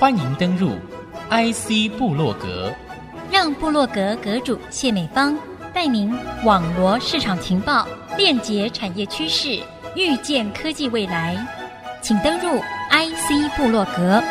欢迎登入 IC 部落格，让部落格阁主谢美芳带您网罗市场情报，链接产业趋势，预见科技未来。请登入 IC 部落格。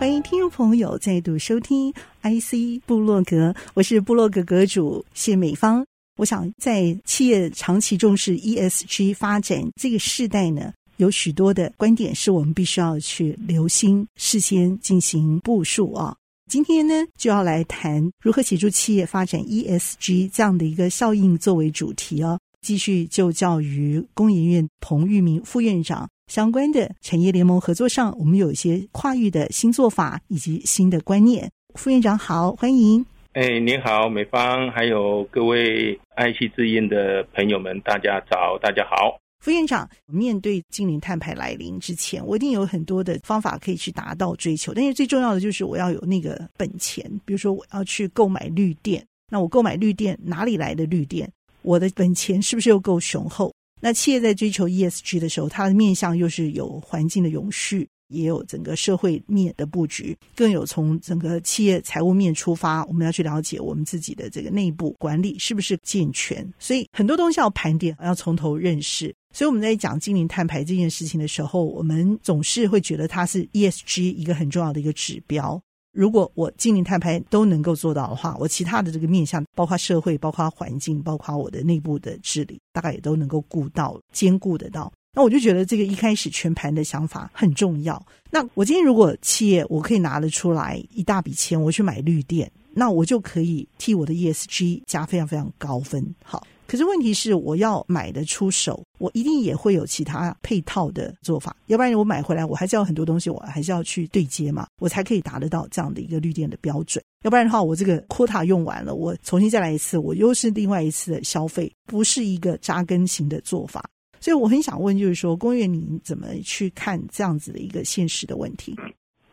欢迎听众朋友再度收听 IC 部落格，我是部落格阁主谢美芳。我想在企业长期重视 ESG 发展这个世代呢，有许多的观点是我们必须要去留心、事先进行部署啊。今天呢，就要来谈如何协助企业发展 ESG 这样的一个效应作为主题哦。继续就教于工研院彭玉明副院长相关的产业联盟合作上，我们有一些跨域的新做法以及新的观念。副院长好，欢迎。哎，您好，美方，还有各位爱惜之音的朋友们，大家早，大家好。副院长，面对净零碳排来临之前，我一定有很多的方法可以去达到追求。但是最重要的就是我要有那个本钱，比如说我要去购买绿电。那我购买绿电哪里来的绿电？我的本钱是不是又够雄厚？那企业在追求 ESG 的时候，它的面向又是有环境的永续，也有整个社会面的布局，更有从整个企业财务面出发，我们要去了解我们自己的这个内部管理是不是健全。所以很多东西要盘点，要从头认识。所以我们在讲净零碳排这件事情的时候，我们总是会觉得它是 ESG 一个很重要的一个指标。如果我净零碳排都能够做到的话，我其他的这个面向，包括社会、包括环境、包括我的内部的治理，大概也都能够顾到、兼顾得到。那我就觉得这个一开始全盘的想法很重要。那我今天如果企业我可以拿得出来一大笔钱，我去买绿电，那我就可以替我的 ESG 加非常非常高分。好。可是问题是，我要买得出手，我一定也会有其他配套的做法，要不然我买回来，我还是要很多东西，我还是要去对接嘛，我才可以达得到这样的一个绿电的标准。要不然的话，我这个 quota 用完了，我重新再来一次，我又是另外一次的消费，不是一个扎根型的做法。所以我很想问，就是说，工研院你怎么去看这样子的一个现实的问题？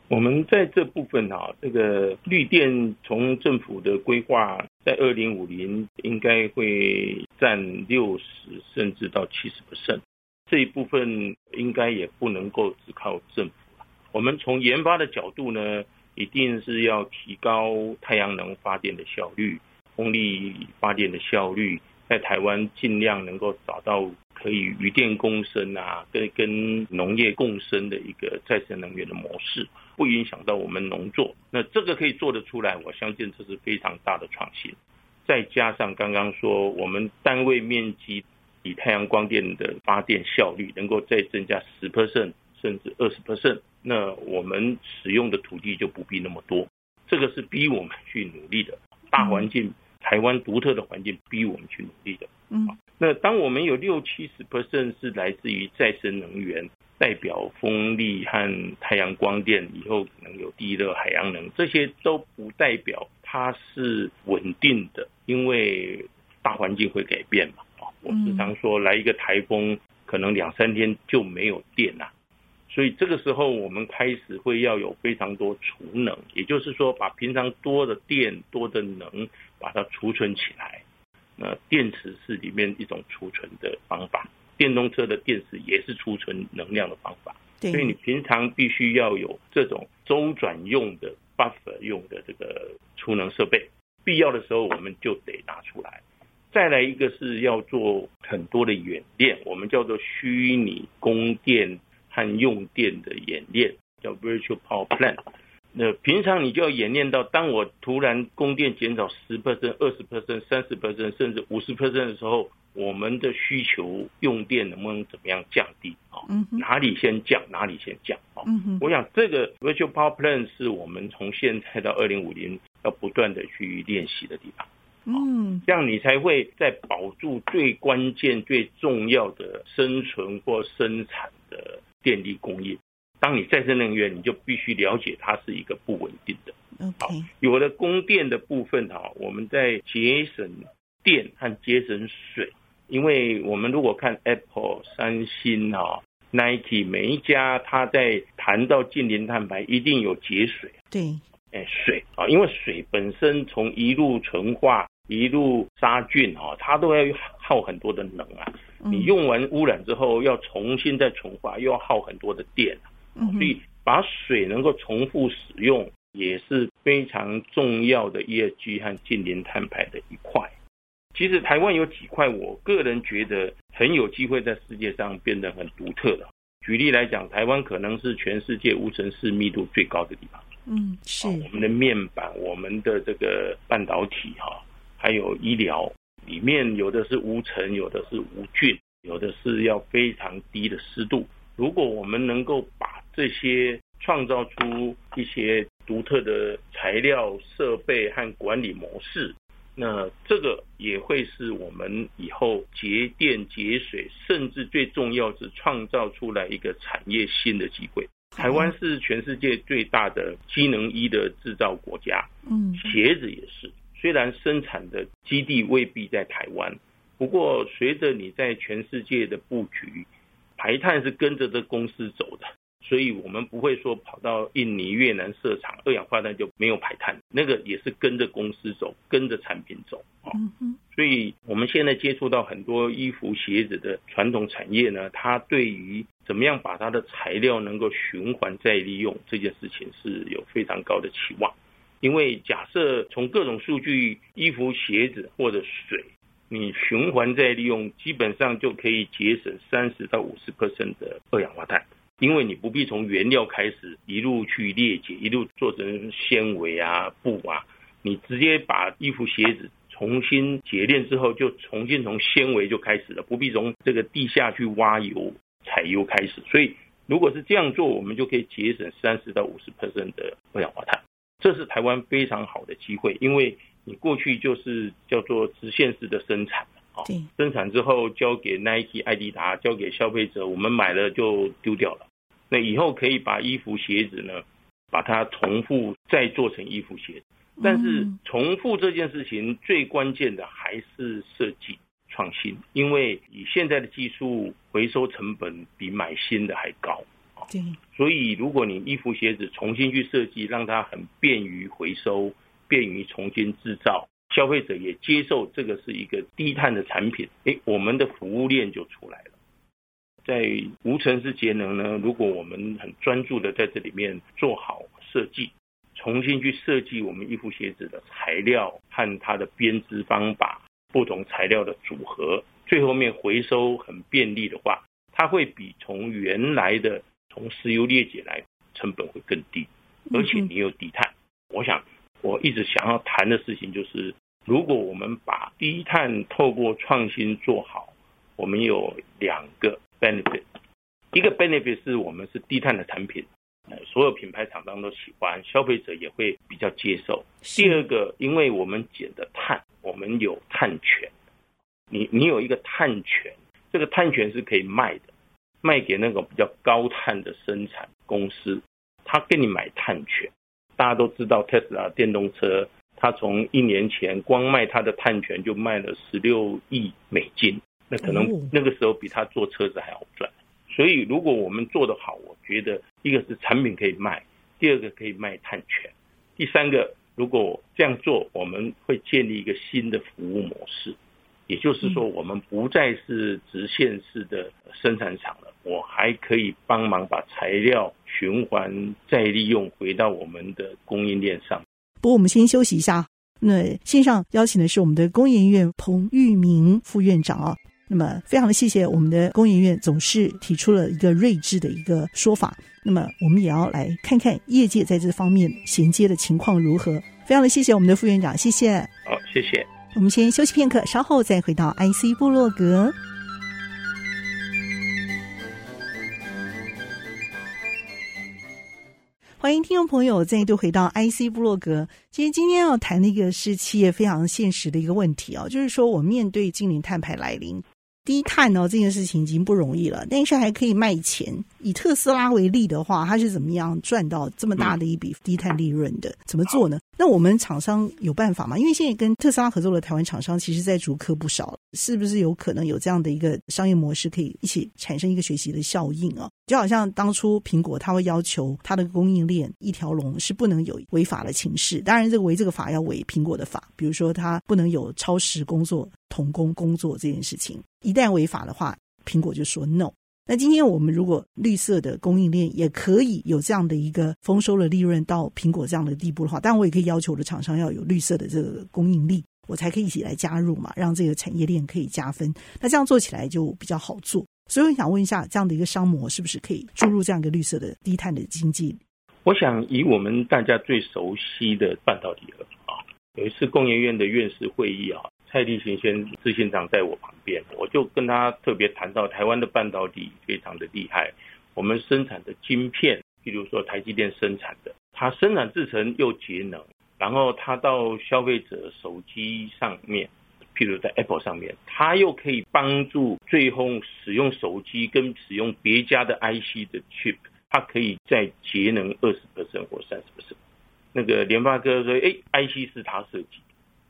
我们在这部分啊，这个绿电从政府的规划，在二零五零应该会占六十甚至到七十%。这一部分应该也不能够只靠政府。我们从研发的角度呢，一定是要提高太阳能发电的效率、风力发电的效率，在台湾尽量能够找到可以与电共生啊，跟跟农业共生的一个再生能源的模式。不影响到我们农作，那这个可以做得出来，我相信这是非常大的创新。再加上刚刚说，我们单位面积以太阳光电的发电效率能够再增加十 percent 甚至二十 percent，那我们使用的土地就不必那么多。这个是逼我们去努力的，大环境，台湾独特的环境逼我们去努力的。嗯，那当我们有六七十 percent 是来自于再生能源。代表风力和太阳光电以后可能有地热、海洋能，这些都不代表它是稳定的，因为大环境会改变嘛。啊，我时常说，来一个台风，可能两三天就没有电了，所以这个时候我们开始会要有非常多储能，也就是说，把平常多的电、多的能，把它储存起来。那电池是里面一种储存的方法。电动车的电池也是储存能量的方法，所以你平常必须要有这种周转用的 buffer 用的这个储能设备，必要的时候我们就得拿出来。再来一个是要做很多的演练，我们叫做虚拟供电和用电的演练，叫 virtual power plant。那平常你就要演练到，当我突然供电减少十 percent、二十 percent、三十 percent，甚至五十 percent 的时候。我们的需求用电能不能怎么样降低啊？哪里先降，哪里先降啊？我想这个 virtual power plant 是我们从现在到二零五零要不断的去练习的地方。嗯，这样你才会在保住最关键、最重要的生存或生产的电力供应。当你再生能源，你就必须了解它是一个不稳定的。好，有了供电的部分哈，我们在节省电和节省水。因为我们如果看 Apple、三星啊、Nike 每一家，它在谈到近零碳排，一定有节水。对，哎，水啊，因为水本身从一路纯化、一路杀菌啊，它都要耗很多的能啊。你用完污染之后要重新再纯化，又要耗很多的电，嗯，所以把水能够重复使用也是非常重要的 ESG 和近零碳排的一块。其实台湾有几块，我个人觉得很有机会在世界上变得很独特的。举例来讲，台湾可能是全世界无尘室密度最高的地方。嗯，是。我们的面板、我们的这个半导体哈，还有医疗里面有的是无尘，有的是无菌，有的是要非常低的湿度。如果我们能够把这些创造出一些独特的材料、设备和管理模式。那这个也会是我们以后节电节水，甚至最重要是创造出来一个产业新的机会。台湾是全世界最大的机能衣的制造国家，嗯，鞋子也是。虽然生产的基地未必在台湾，不过随着你在全世界的布局，排碳是跟着这公司走的。所以我们不会说跑到印尼、越南设厂，二氧化碳就没有排碳，那个也是跟着公司走，跟着产品走啊。所以我们现在接触到很多衣服、鞋子的传统产业呢，它对于怎么样把它的材料能够循环再利用这件事情是有非常高的期望。因为假设从各种数据，衣服、鞋子或者水，你循环再利用，基本上就可以节省三十到五十 percent 的二氧化碳。因为你不必从原料开始一路去裂解，一路做成纤维啊、布啊，你直接把衣服、鞋子重新冶炼之后，就重新从纤维就开始了，不必从这个地下去挖油、采油开始。所以，如果是这样做，我们就可以节省三十到五十 percent 的二氧化碳。这是台湾非常好的机会，因为你过去就是叫做直线式的生产。生产之后交给 Nike、爱迪达，交给消费者，我们买了就丢掉了。那以后可以把衣服鞋子呢，把它重复再做成衣服鞋子，但是重复这件事情最关键的还是设计创新，因为以现在的技术，回收成本比买新的还高。对，所以如果你衣服鞋子重新去设计，让它很便于回收，便于重新制造，消费者也接受这个是一个低碳的产品，诶，我们的服务链就出来了。在无尘式节能呢，如果我们很专注的在这里面做好设计，重新去设计我们衣服鞋子的材料和它的编织方法，不同材料的组合，最后面回收很便利的话，它会比从原来的从石油裂解来成本会更低，而且你有低碳。我想我一直想要谈的事情就是，如果我们把低碳透过创新做好，我们有两个。benefit，一个 benefit 是我们是低碳的产品，呃所有品牌厂商都喜欢，消费者也会比较接受。第二个，因为我们减的碳，我们有碳权，你你有一个碳权，这个碳权是可以卖的，卖给那个比较高碳的生产公司，他跟你买碳权。大家都知道特斯拉电动车，它从一年前光卖它的碳权就卖了十六亿美金。那可能那个时候比他做车子还好赚，所以如果我们做得好，我觉得一个是产品可以卖，第二个可以卖碳权，第三个如果这样做，我们会建立一个新的服务模式，也就是说我们不再是直线式的生产厂了，我还可以帮忙把材料循环再利用回到我们的供应链上。不过我们先休息一下，那线上邀请的是我们的工研院彭玉明副院长啊。那么，非常的谢谢我们的工研院总是提出了一个睿智的一个说法。那么，我们也要来看看业界在这方面衔接的情况如何。非常的谢谢我们的副院长，谢谢。好，谢谢。我们先休息片刻，稍后再回到 IC 部落格。欢迎听众朋友再度回到 IC 部落格。其实今天要谈的一个是企业非常现实的一个问题哦，就是说我面对净零碳排来临。低碳哦，这件事情已经不容易了，但是还可以卖钱。以特斯拉为例的话，它是怎么样赚到这么大的一笔低碳利润的？怎么做呢？那我们厂商有办法吗？因为现在跟特斯拉合作的台湾厂商，其实在逐客不少，是不是有可能有这样的一个商业模式，可以一起产生一个学习的效应啊？就好像当初苹果，它会要求它的供应链一条龙是不能有违法的情势，当然这个违这个法要违苹果的法，比如说它不能有超时工作、童工工作这件事情，一旦违法的话，苹果就说 no。那今天我们如果绿色的供应链也可以有这样的一个丰收的利润到苹果这样的地步的话，但我也可以要求的厂商要有绿色的这个供应力，我才可以一起来加入嘛，让这个产业链可以加分。那这样做起来就比较好做。所以我想问一下，这样的一个商模是不是可以注入这样一个绿色的低碳的经济？我想以我们大家最熟悉的半导体啊，有一次工研院的院士会议啊。蔡立行先执行长在我旁边，我就跟他特别谈到台湾的半导体非常的厉害，我们生产的晶片，譬如说台积电生产的，它生产制成又节能，然后它到消费者手机上面，譬如在 Apple 上面，它又可以帮助最后使用手机跟使用别家的 IC 的 chip，它可以再节能二十 percent 或三十 percent。那个联发科说，哎，IC 是他设计。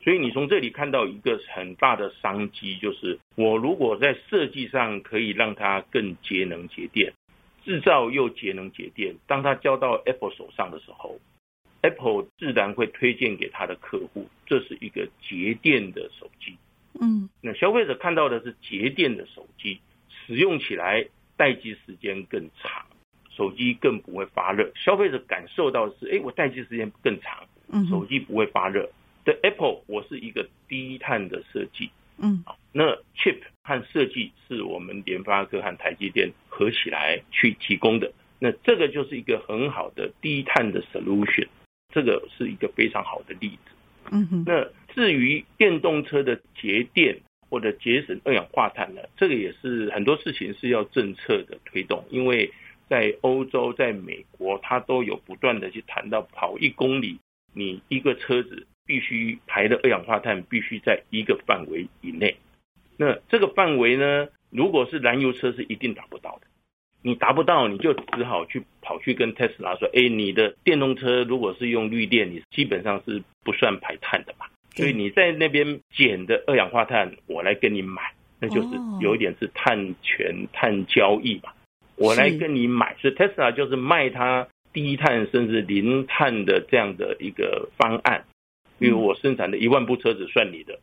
所以你从这里看到一个很大的商机，就是我如果在设计上可以让它更节能节电，制造又节能节电，当它交到 Apple 手上的时候，Apple 自然会推荐给他的客户，这是一个节电的手机。嗯，那消费者看到的是节电的手机，使用起来待机时间更长，手机更不会发热。消费者感受到的是，哎，我待机时间更长，手机不会发热。的 Apple，我是一个低碳的设计，嗯，那 chip 和设计是我们联发科和台积电合起来去提供的，那这个就是一个很好的低碳的 solution，这个是一个非常好的例子，嗯哼。那至于电动车的节电或者节省二氧化碳呢，这个也是很多事情是要政策的推动，因为在欧洲、在美国，它都有不断的去谈到跑一公里，你一个车子。必须排的二氧化碳必须在一个范围以内，那这个范围呢？如果是燃油车是一定达不到的，你达不到，你就只好去跑去跟特斯拉说：“哎，你的电动车如果是用绿电，你基本上是不算排碳的嘛。”所以你在那边减的二氧化碳，我来跟你买，那就是有一点是碳权、碳交易嘛。我来跟你买，所以特斯拉就是卖它低碳甚至零碳的这样的一个方案。比如我生产的一万部车子算你的，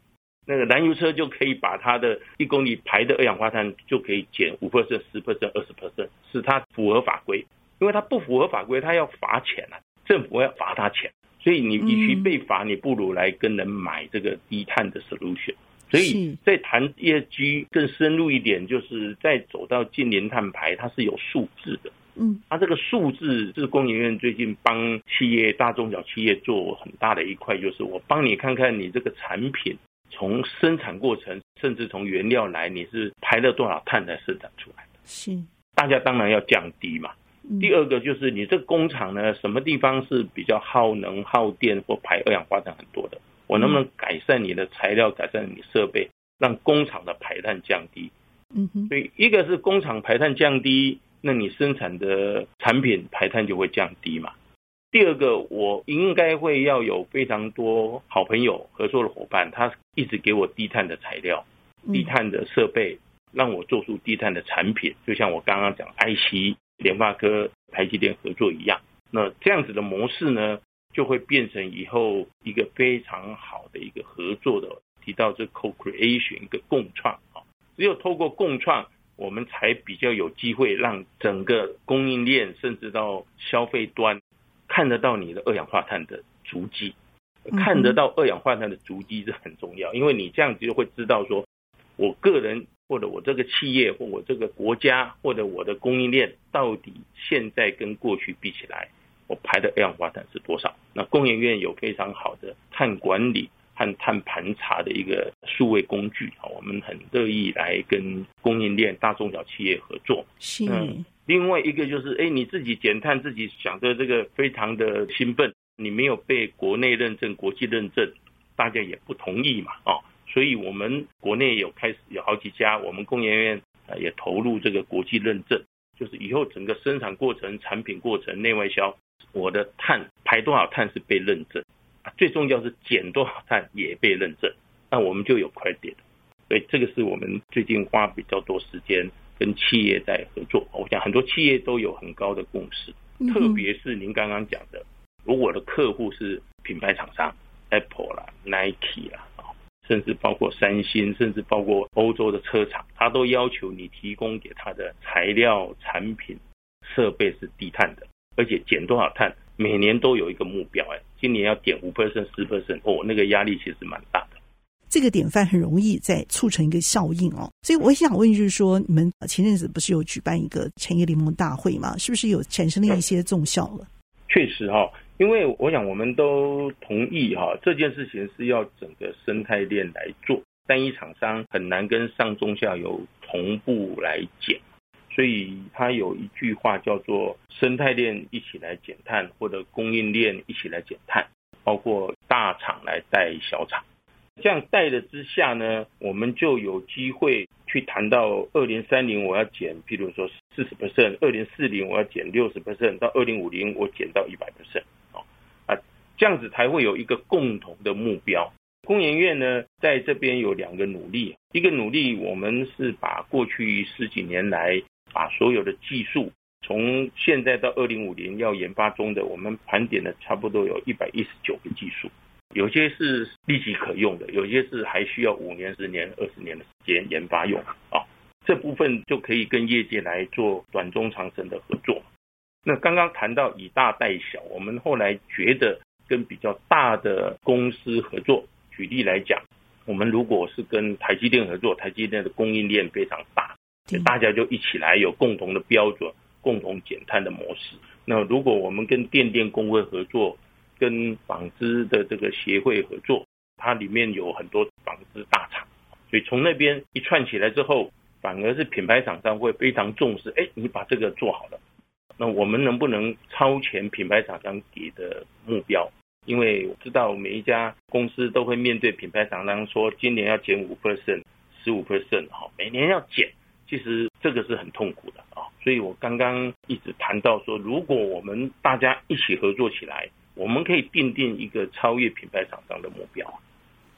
那个燃油车就可以把它的一公里排的二氧化碳就可以减五 percent、十 percent、二十 percent，使它符合法规。因为它不符合法规，它要罚钱啊，政府要罚他钱。所以你与其被罚，你不如来跟人买这个低碳的 solution。所以在谈 ESG 更深入一点，就是在走到近零碳排，它是有数字的。嗯，它这个数字是工研院最近帮企业、大中小企业做很大的一块，就是我帮你看看你这个产品从生产过程，甚至从原料来，你是排了多少碳才生产出来的？是，大家当然要降低嘛。第二个就是你这个工厂呢，什么地方是比较耗能、耗电或排二氧化碳很多的？我能不能改善你的材料，改善你设备，让工厂的排碳降低？嗯哼，所以一个是工厂排碳降低。那你生产的产品排碳就会降低嘛？第二个，我应该会要有非常多好朋友合作的伙伴，他一直给我低碳的材料、低碳的设备，让我做出低碳的产品。就像我刚刚讲，IC 联发科、台积电合作一样。那这样子的模式呢，就会变成以后一个非常好的一个合作的。提到这 co-creation 一个共创啊，只有透过共创。我们才比较有机会让整个供应链，甚至到消费端，看得到你的二氧化碳的足迹，看得到二氧化碳的足迹是很重要，因为你这样子就会知道说，我个人或者我这个企业或我这个国家或者我的供应链到底现在跟过去比起来，我排的二氧化碳是多少？那工研院有非常好的碳管理。和碳盘查的一个数位工具啊，我们很乐意来跟供应链大中小企业合作。是，嗯，另外一个就是，哎，你自己减碳，自己想着这个非常的兴奋，你没有被国内认证、国际认证，大家也不同意嘛，哦，所以我们国内有开始有好几家，我们工研院也投入这个国际认证，就是以后整个生产过程、产品过程、内外销，我的碳排多少碳是被认证，最重要是减多少碳也被认证，那我们就有 credit。所以这个是我们最近花比较多时间跟企业在合作。我想很多企业都有很高的共识，特别是您刚刚讲的，如果我的客户是品牌厂商，Apple 啦、Nike 啦。甚至包括三星，甚至包括欧洲的车厂，他都要求你提供给他的材料、产品、设备是低碳的，而且减多少碳，每年都有一个目标。哎，今年要点五 percent、十 percent，哦，那个压力其实蛮大的。这个典范很容易在促成一个效应哦。所以我想问，就是说，你们前阵子不是有举办一个产业联盟大会吗？是不是有产生了一些重效了？确实哈、哦。因为我想，我们都同意哈，这件事情是要整个生态链来做，单一厂商很难跟上中下游同步来减，所以他有一句话叫做“生态链一起来减碳”或者“供应链一起来减碳”，包括大厂来带小厂。这样带的之下呢，我们就有机会去谈到二零三零我要减，譬如说四十 percent，二零四零我要减六十 percent，到二零五零我减到一百 percent，啊，这样子才会有一个共同的目标。工研院呢，在这边有两个努力，一个努力我们是把过去十几年来把所有的技术，从现在到二零五零要研发中的，我们盘点了差不多有一百一十九个技术。有些是立即可用的，有些是还需要五年、十年、二十年的时间研发用啊。这部分就可以跟业界来做短中长程的合作。那刚刚谈到以大带小，我们后来觉得跟比较大的公司合作，举例来讲，我们如果是跟台积电合作，台积电的供应链非常大，大家就一起来有共同的标准、共同减碳的模式。那如果我们跟电电工会合作，跟纺织的这个协会合作，它里面有很多纺织大厂，所以从那边一串起来之后，反而是品牌厂商会非常重视。哎，你把这个做好了，那我们能不能超前品牌厂商给的目标？因为我知道每一家公司都会面对品牌厂商说今年要减五 percent、十五 percent，哈，每年要减，其实这个是很痛苦的啊。所以我刚刚一直谈到说，如果我们大家一起合作起来。我们可以定定一个超越品牌厂商的目标。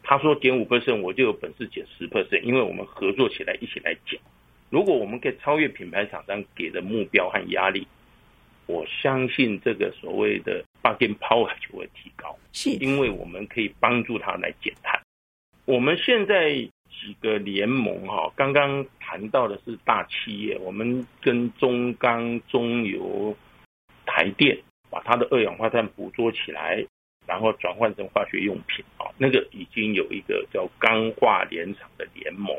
他说减五 percent，我就有本事减十 percent，因为我们合作起来一起来减。如果我们可以超越品牌厂商给的目标和压力，我相信这个所谓的 bargaining power 就会提高。是，因为我们可以帮助他来减碳。我们现在几个联盟哈，刚刚谈到的是大企业，我们跟中钢、中油、台电。把它的二氧化碳捕捉起来，然后转换成化学用品啊，那个已经有一个叫钢化联厂的联盟。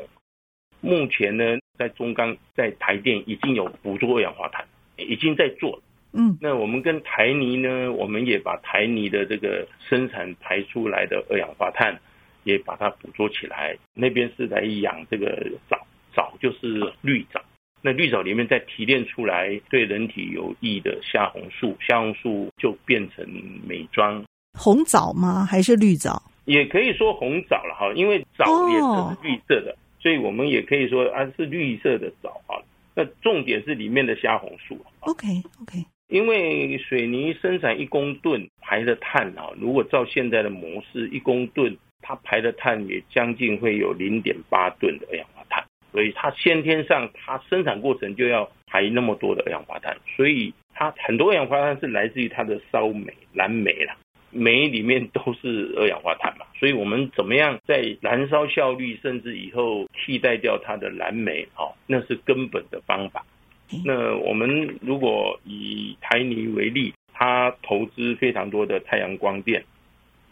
目前呢，在中钢、在台电已经有捕捉二氧化碳，已经在做了。嗯，那我们跟台泥呢，我们也把台泥的这个生产排出来的二氧化碳也把它捕捉起来。那边是来养这个藻，藻就是绿藻。那绿藻里面再提炼出来对人体有益的虾红素，虾红素就变成美妆。红藻吗？还是绿藻？也可以说红藻了哈，因为藻也是绿色的，所以我们也可以说啊是绿色的藻啊。那重点是里面的虾红素。OK OK。因为水泥生产一公吨排的碳啊，如果照现在的模式，一公吨它排的碳也将近会有零点八吨的二氧化碳。所以它先天上，它生产过程就要排那么多的二氧化碳，所以它很多二氧化碳是来自于它的烧煤、燃煤啦，煤里面都是二氧化碳嘛。所以我们怎么样在燃烧效率，甚至以后替代掉它的燃煤，哦，那是根本的方法。那我们如果以台泥为例，它投资非常多的太阳光电，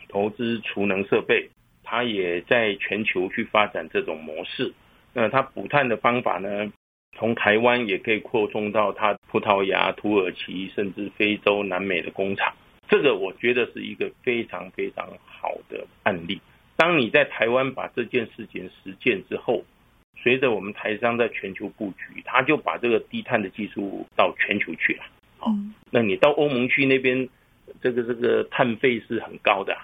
投资储能设备，它也在全球去发展这种模式。那它补碳的方法呢？从台湾也可以扩充到它葡萄牙、土耳其，甚至非洲、南美的工厂。这个我觉得是一个非常非常好的案例。当你在台湾把这件事情实践之后，随着我们台商在全球布局，他就把这个低碳的技术到全球去了。哦，那你到欧盟区那边，这个这个碳费是很高的，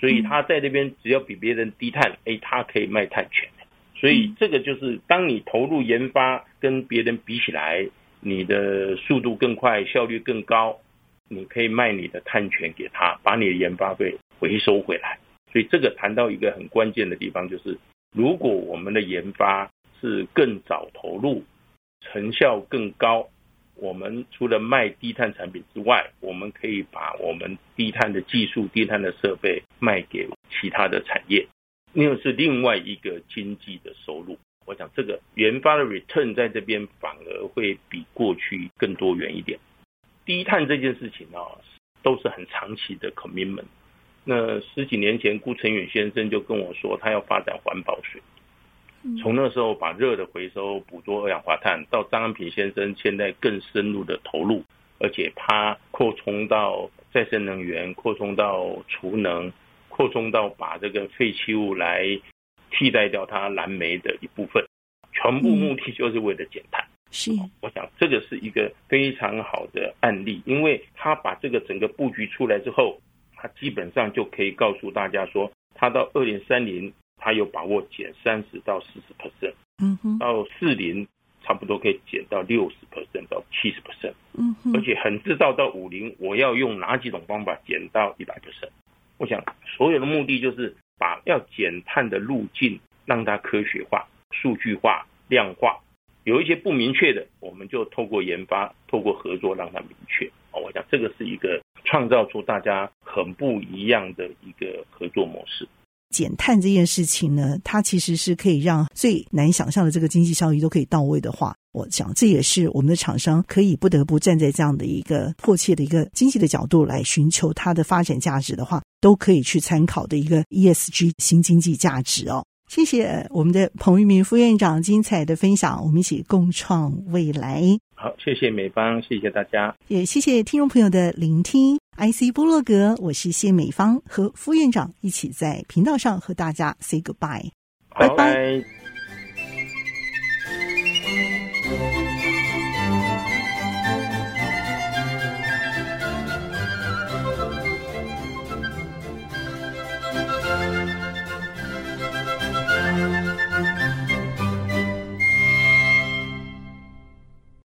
所以他在那边只要比别人低碳，哎，他可以卖碳权。所以这个就是当你投入研发跟别人比起来，你的速度更快，效率更高，你可以卖你的碳权给他，把你的研发费回收回来。所以这个谈到一个很关键的地方，就是如果我们的研发是更早投入，成效更高，我们除了卖低碳产品之外，我们可以把我们低碳的技术、低碳的设备卖给其他的产业，那又是另外一个经济的收入。我想这个研发的 return 在这边反而会比过去更多元一点。低碳这件事情啊，都是很长期的 commitment。那十几年前，顾成远先生就跟我说，他要发展环保水。从那时候把热的回收、捕捉二氧化碳，到张安平先生现在更深入的投入，而且他扩充到再生能源，扩充到储能，扩充到把这个废弃物来。替代掉它燃煤的一部分，全部目的就是为了减碳。是，我想这个是一个非常好的案例，因为他把这个整个布局出来之后，他基本上就可以告诉大家说，他到二零三零，他有把握减三十到四十 percent，嗯哼，到四零差不多可以减到六十 percent 到七十 percent，嗯哼，而且很知道到五零我要用哪几种方法减到一百 percent。我想所有的目的就是。把要减碳的路径让它科学化、数据化、量化，有一些不明确的，我们就透过研发、透过合作让它明确。我想这个是一个创造出大家很不一样的一个合作模式。减碳这件事情呢，它其实是可以让最难想象的这个经济效益都可以到位的话，我想这也是我们的厂商可以不得不站在这样的一个迫切的一个经济的角度来寻求它的发展价值的话，都可以去参考的一个 ESG 新经济价值哦。谢谢我们的彭玉明副院长精彩的分享，我们一起共创未来。好，谢谢美方，谢谢大家，也谢谢听众朋友的聆听。IC 波洛格，我是谢美芳，和副院长一起在频道上和大家 say goodbye，拜拜。